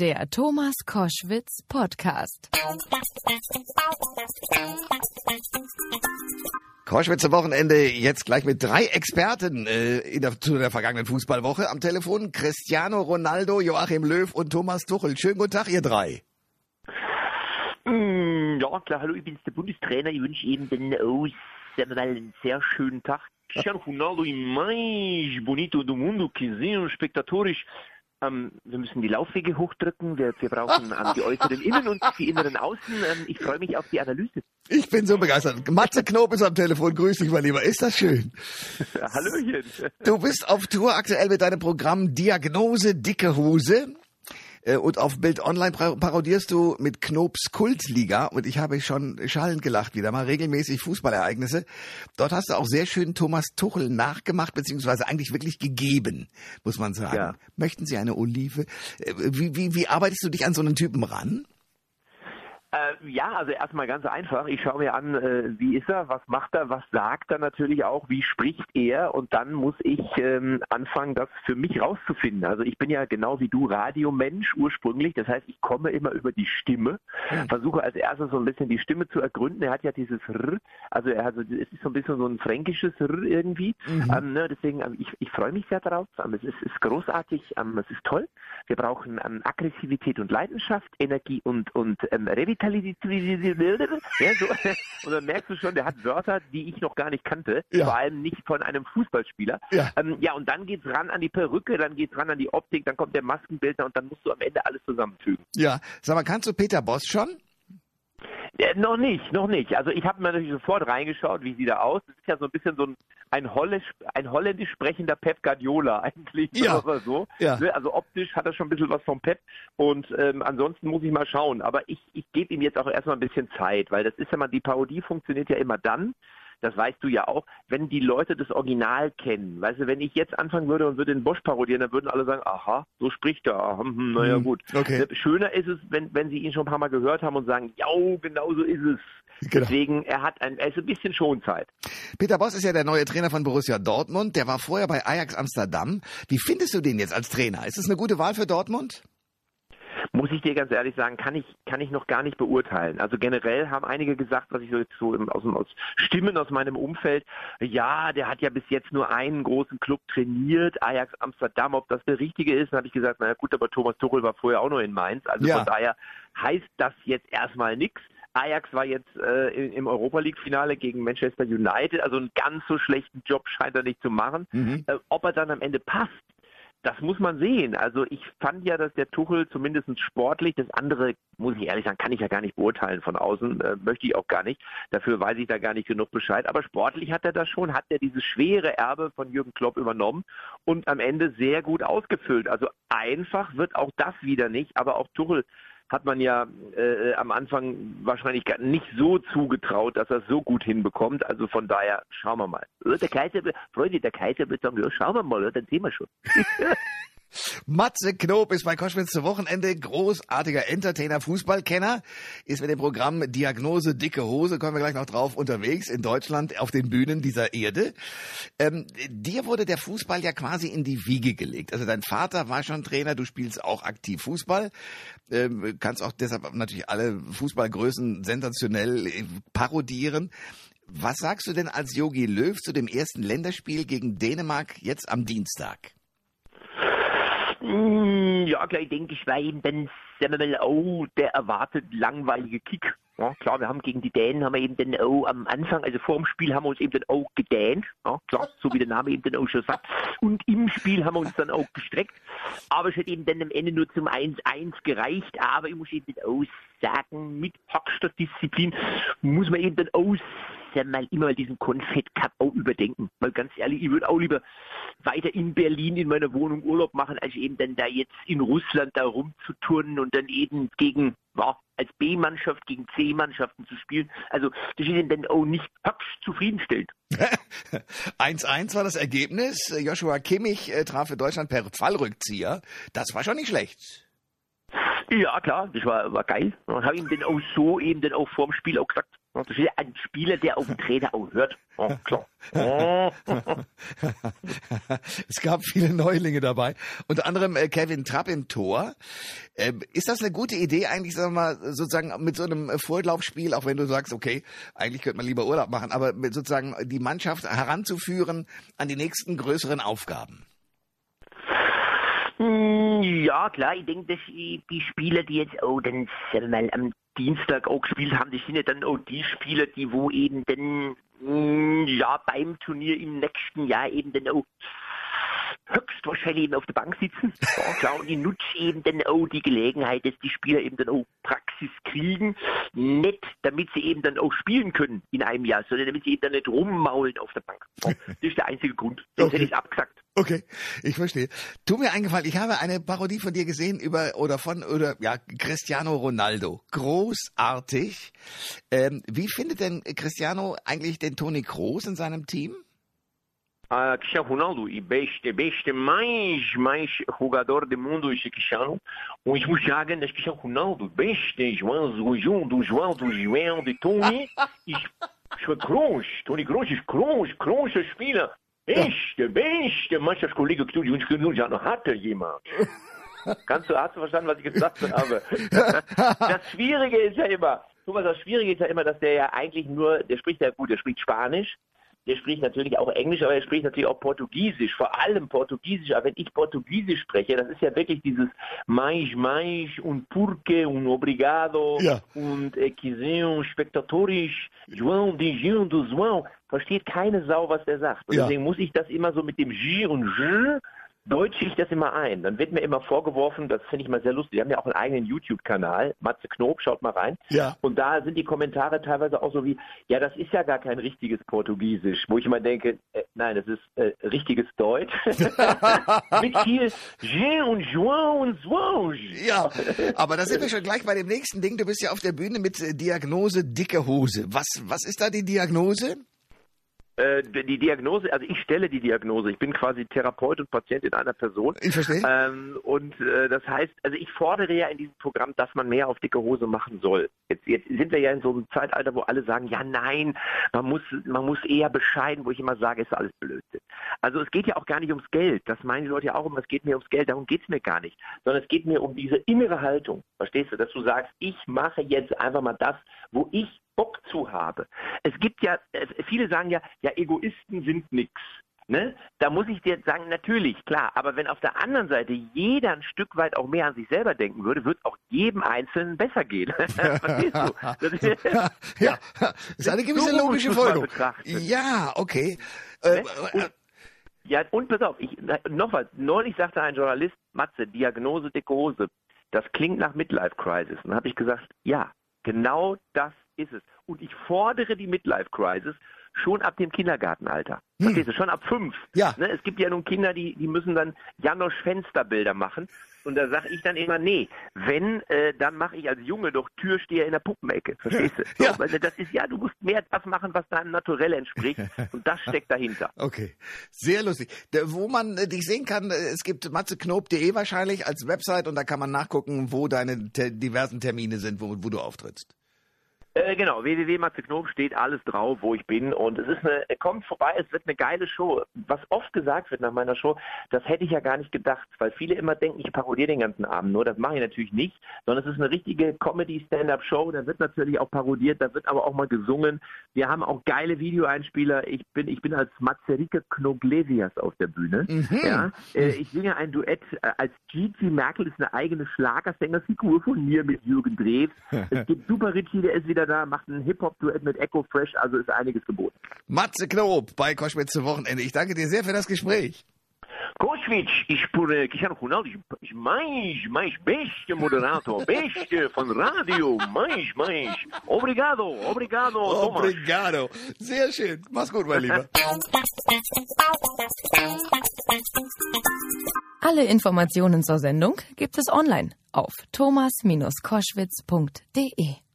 Der Thomas Koschwitz Podcast. Koschwitzer Wochenende jetzt gleich mit drei Experten äh, in der, zu der vergangenen Fußballwoche am Telefon. Cristiano Ronaldo, Joachim Löw und Thomas Tuchel. Schönen guten Tag, ihr drei. Mm, Ja, klar, hallo, ich bin's, der Bundestrainer. Ich wünsche Ihnen den oh, sagen wir mal, einen sehr schönen Tag. Cristiano Ronaldo im mais bonito do mundo, que sehen spektatorisch. Ähm, wir müssen die Laufwege hochdrücken. Wir, wir brauchen ähm, die äußeren Innen und die inneren Außen. Ähm, ich freue mich auf die Analyse. Ich bin so begeistert. Matze Knob ist am Telefon. Grüß dich, mein Lieber. Ist das schön? Hallöchen. Du bist auf Tour aktuell mit deinem Programm Diagnose Dicke Hose. Äh, Und auf Bild Online par- parodierst du mit Knobs Kultliga und ich habe schon schallend gelacht wieder mal regelmäßig Fußballereignisse. Dort hast du auch sehr schön Thomas Tuchel nachgemacht beziehungsweise eigentlich wirklich gegeben, muss man sagen. Ja. Möchten Sie eine Olive? Äh, Wie, wie, wie arbeitest du dich an so einen Typen ran? Äh, ja, also erstmal ganz einfach. Ich schaue mir an, äh, wie ist er, was macht er, was sagt er natürlich auch, wie spricht er und dann muss ich ähm, anfangen, das für mich rauszufinden. Also ich bin ja genau wie du Radiomensch ursprünglich, das heißt, ich komme immer über die Stimme, versuche als erstes so ein bisschen die Stimme zu ergründen. Er hat ja dieses R, also er hat, so- es ist so ein bisschen so ein fränkisches R irgendwie. Ähm, ne, deswegen, ähm, ich, ich freue mich sehr darauf. Ähm, es ist, ist großartig, ähm, es ist toll. Wir brauchen ähm, Aggressivität und Leidenschaft, Energie und, und ähm, Revitalität. Ja, so. Und dann merkst du schon, der hat Wörter, die ich noch gar nicht kannte, Ja. vor allem nicht von einem Fußballspieler. Ja. Ähm, ja, und dann geht's ran an die Perücke, dann geht's ran an die Optik, dann kommt der Maskenbildner und dann musst du am Ende alles zusammenfügen. Ja, sag mal, kannst du Peter Boss schon? Noch nicht, noch nicht. Also ich habe mir natürlich sofort reingeschaut, wie sieht er aus. Das ist ja so ein bisschen so ein, ein, holländisch, ein holländisch sprechender Pep Guardiola eigentlich, Ja. mal so. Ja. Ne, Also optisch hat er schon ein bisschen was vom Pep und ähm, ansonsten muss ich mal schauen. Aber ich, ich gebe ihm jetzt auch erstmal ein bisschen Zeit, weil das ist ja mal, die Parodie funktioniert ja immer dann, das weißt du ja auch, wenn die Leute das Original kennen. Weißt du, wenn ich jetzt anfangen würde und würde den Bosch parodieren, dann würden alle sagen, aha, so spricht er. Aha, hm, naja Hm, gut. okay. Schöner ist es, wenn, wenn sie ihn schon ein paar Mal gehört haben und sagen, ja, genau so ist es. Genau. Deswegen, er hat ein, er ist ein bisschen Schonzeit. Peter Boss ist ja der neue Trainer von Borussia Dortmund. Der war vorher bei Ajax Amsterdam. Wie findest du den jetzt als Trainer? Ist es eine gute Wahl für Dortmund? Muss ich dir ganz ehrlich sagen, kann ich, kann ich noch gar nicht beurteilen. Also generell haben einige gesagt, was ich so so im, aus, aus Stimmen aus meinem Umfeld, ja, der hat ja bis jetzt nur einen großen Club trainiert, Ajax Amsterdam, ob das der richtige ist, dann habe ich gesagt, naja gut, aber Thomas Tuchel war vorher auch noch in Mainz, also Ja. von daher heißt das jetzt erstmal nichts. Ajax war jetzt äh, im Europa League Finale gegen Manchester United, also einen ganz so schlechten Job scheint er nicht zu machen. Mhm. Äh, ob er dann am Ende passt, das muss man sehen. Also ich fand ja, dass der Tuchel zumindest sportlich, das andere, muss ich ehrlich sagen, kann ich ja gar nicht beurteilen von außen, äh, möchte ich auch gar nicht. Dafür weiß ich da gar nicht genug Bescheid. Aber sportlich hat er das schon, hat er dieses schwere Erbe von Jürgen Klopp übernommen und am Ende sehr gut ausgefüllt. Also einfach wird auch das wieder nicht, aber auch Tuchel hat man ja äh, am Anfang wahrscheinlich gar nicht so zugetraut, dass er es so gut hinbekommt. Also von daher schauen wir mal. Der Kaiser, Freunde, der Kaiser wird sagen, ja, schauen wir mal, dann sehen wir schon. Matze Knob ist bei Koschwitz zu Wochenende großartiger Entertainer, Fußballkenner, ist mit dem Programm Diagnose dicke Hose, kommen wir gleich noch drauf, unterwegs in Deutschland auf den Bühnen dieser Erde. Ähm, dir wurde der Fußball ja quasi in die Wiege gelegt. Also dein Vater war schon Trainer, du spielst auch aktiv Fußball, ähm, kannst auch deshalb natürlich alle Fußballgrößen sensationell äh, parodieren. Was sagst du denn als Yogi Löw zu dem ersten Länderspiel gegen Dänemark jetzt am Dienstag? Mm, Ja, klar, ich denke, ich eben dann, sagen wir mal, oh, der erwartet langweilige Kick. Ja, klar, wir haben gegen die Dänen haben wir eben dann oh am Anfang, also vor dem Spiel haben wir uns eben dann auch gedähnt. Ja, klar, so wie der Name eben dann auch schon sagt. Und im Spiel haben wir uns dann auch gestreckt. Aber es hat eben dann am Ende nur zum 1-1 gereicht. Aber ich muss eben dann auch sagen, mit höchster Disziplin muss man eben dann auch wir mal immer mal diesen Konfett Cup auch überdenken. Mal ganz ehrlich, ich würde auch lieber weiter in Berlin in meiner Wohnung Urlaub machen, als eben dann da jetzt in Russland da rumzuturnen und dann eben gegen, ja, als B-Mannschaft gegen C-Mannschaften zu spielen. Also das ist dann auch nicht hübsch zufriedenstellend. 1-1 war das Ergebnis. Joshua Kimmich äh, traf für Deutschland per Fallrückzieher. Das war schon nicht schlecht. Ja, klar, das war, war geil. Und habe ihm dann auch so eben dann auch vorm Spiel auch gesagt, Das ist ja ein Spieler, der auf den Trainer auch hört. Oh, klar. Oh. es gab viele Neulinge dabei, unter anderem äh, Kevin Trapp im Tor. Ähm, ist das eine gute Idee eigentlich, sagen wir mal, sozusagen mit so einem Vorlaufspiel, auch wenn du sagst, okay, eigentlich könnte man lieber Urlaub machen, aber mit sozusagen die Mannschaft heranzuführen an die nächsten größeren Aufgaben? Hm, ja, klar, ich denke, dass die Spieler, die jetzt auch dann sagen wir mal, am Dienstag auch gespielt haben, die sind ja dann auch die Spieler, die wo eben dann hm, ja beim Turnier im nächsten Jahr eben dann auch höchstwahrscheinlich eben auf der Bank sitzen. Ja, klar, und die nutzen eben dann auch die Gelegenheit, dass die Spieler eben dann auch Praxis kriegen. Nicht, damit sie eben dann auch spielen können in einem Jahr, sondern damit sie eben dann nicht rummaulen auf der Bank. Ja, das ist der einzige Grund. Sonst okay. hätte ich es abgesagt. Okay, ich verstehe. Tu mir eingefallen, ich habe eine Parodie von dir gesehen über oder von oder ja Cristiano Ronaldo. Großartig. Ähm, wie findet denn Cristiano eigentlich den Toni Kroos in seinem Team? Uh, Cristiano Ronaldo, e beste, beste mais, mais jogador do mundo ist Cristiano. Muss sagen, dass Cristiano Ronaldo, beste João, João, do João, do João, de Toni, ist Kroos. Toni Kroos Kroos, großer Spieler. Beste, beste Mannschaftskollege, die uns genug noch hatte jemand. Kannst du, hast du verstanden, was ich gesagt habe? das Schwierige ist ja immer, Thomas, das Schwierige ist ja immer, dass der ja eigentlich nur, der spricht ja gut, der spricht Spanisch, der spricht natürlich auch Englisch, aber er spricht natürlich auch Portugiesisch, vor allem Portugiesisch. Aber wenn ich Portugiesisch spreche, das ist ja wirklich dieses mais, mais und porque und obrigado ja. und eh, quiser spectatorisch, João, de João, do João. Versteht keine Sau, was der sagt. Und ja. deswegen muss ich das immer so mit dem J und J deutsche ich das immer ein. Dann wird mir immer vorgeworfen, das finde ich mal sehr lustig, wir haben ja auch einen eigenen YouTube-Kanal, Matze Knob, schaut mal rein. Ja. Und da sind die Kommentare teilweise auch so wie, ja, das ist ja gar kein richtiges Portugiesisch, wo ich immer denke, äh, nein, das ist äh, richtiges Deutsch. Mit viel Je und João und João. Ja, aber da sind wir schon gleich bei dem nächsten Ding. Du bist ja auf der Bühne mit äh, Diagnose dicke Hose. Was, was ist da die Diagnose? Äh, die Diagnose, also ich stelle die Diagnose. Ich bin quasi Therapeut und Patient in einer Person. Ich verstehe. Ähm, und äh, das heißt, also ich fordere ja in diesem Programm, dass man mehr auf dicke Hose machen soll. Jetzt, jetzt sind wir ja in so einem Zeitalter, wo alle sagen, ja nein, man muss, man muss eher bescheiden, wo ich immer sage, ist alles Blödsinn. Also es geht ja auch gar nicht ums Geld. Das meinen die Leute ja auch immer, es geht mir ums Geld. Darum geht es mir gar nicht. Sondern es geht mir um diese innere Haltung. Verstehst du? Dass du sagst, ich mache jetzt einfach mal das, wo ich Bock zu habe. Es gibt ja, viele sagen ja, ja, Egoisten sind nichts. Ne? Da muss ich dir sagen, natürlich, klar, aber wenn auf der anderen Seite jeder ein Stück weit auch mehr an sich selber denken würde, wird auch jedem Einzelnen besser gehen. Verstehst du? Das ist, ja, das ist eine gewisse so logische Folge. Ja, okay. Ne? Äh, und, ja, und pass auf, ich, noch was. Neulich sagte ein Journalist, Matze, Diagnose dicke Hose. Das klingt nach Midlife Crisis. Und dann habe ich gesagt, ja, genau das ist es. Und ich fordere die Midlife Crisis schon ab dem Kindergartenalter. Hm. Verstehst du? Schon ab fünf. Ja. Ne, es gibt ja nun Kinder, die, die müssen dann Janosch Fensterbilder machen. Und da sage ich dann immer, nee, wenn, äh, dann mache ich als Junge doch Türsteher in der Puppenecke. Verstehst du? So, ja. Weil das ist ja, du musst mehr das machen, was deinem Naturell entspricht. Und das steckt dahinter. Okay. Sehr lustig. Der, wo man äh, dich sehen kann, äh, es gibt matzeknob.de wahrscheinlich als Website und da kann man nachgucken, wo deine te diversen Termine sind, wo, wo du auftrittst. Äh, genau, www.matzeknob steht alles drauf, wo ich bin und es ist eine, kommt vorbei, es wird eine geile Show. Was oft gesagt wird nach meiner Show, das hätte ich ja gar nicht gedacht, weil viele immer denken, ich parodiere den ganzen Abend nur, das mache ich natürlich nicht, sondern es ist eine richtige Comedy-Stand-Up-Show, da wird natürlich auch parodiert, da wird aber auch mal gesungen. Wir haben auch geile Videoeinspieler, ich bin, ich bin als Mazerike Knoglesias auf der Bühne, mhm. ja. Äh, ich singe ein Duett äh, als Gigi Merkel ist eine eigene Schlagersängerfigur von mir mit Jürgen Drews. es gibt Super Richie, der ist wieder wieder da, macht ein Hip-Hop-Duett mit Echo Fresh, also ist einiges geboten. Matze Knob bei Koschwitz zu Wochenende. Ich danke dir sehr für das Gespräch. Koschwitz, ich por Cristiano Ronaldo, ich mais, mais beste Moderator, beste von Radio, mais, mais. Obrigado, obrigado, Thomas. Obrigado. Sehr schön. Mach's gut, mein Lieber. Alle Informationen zur Sendung gibt es online auf thomas-koschwitz.de.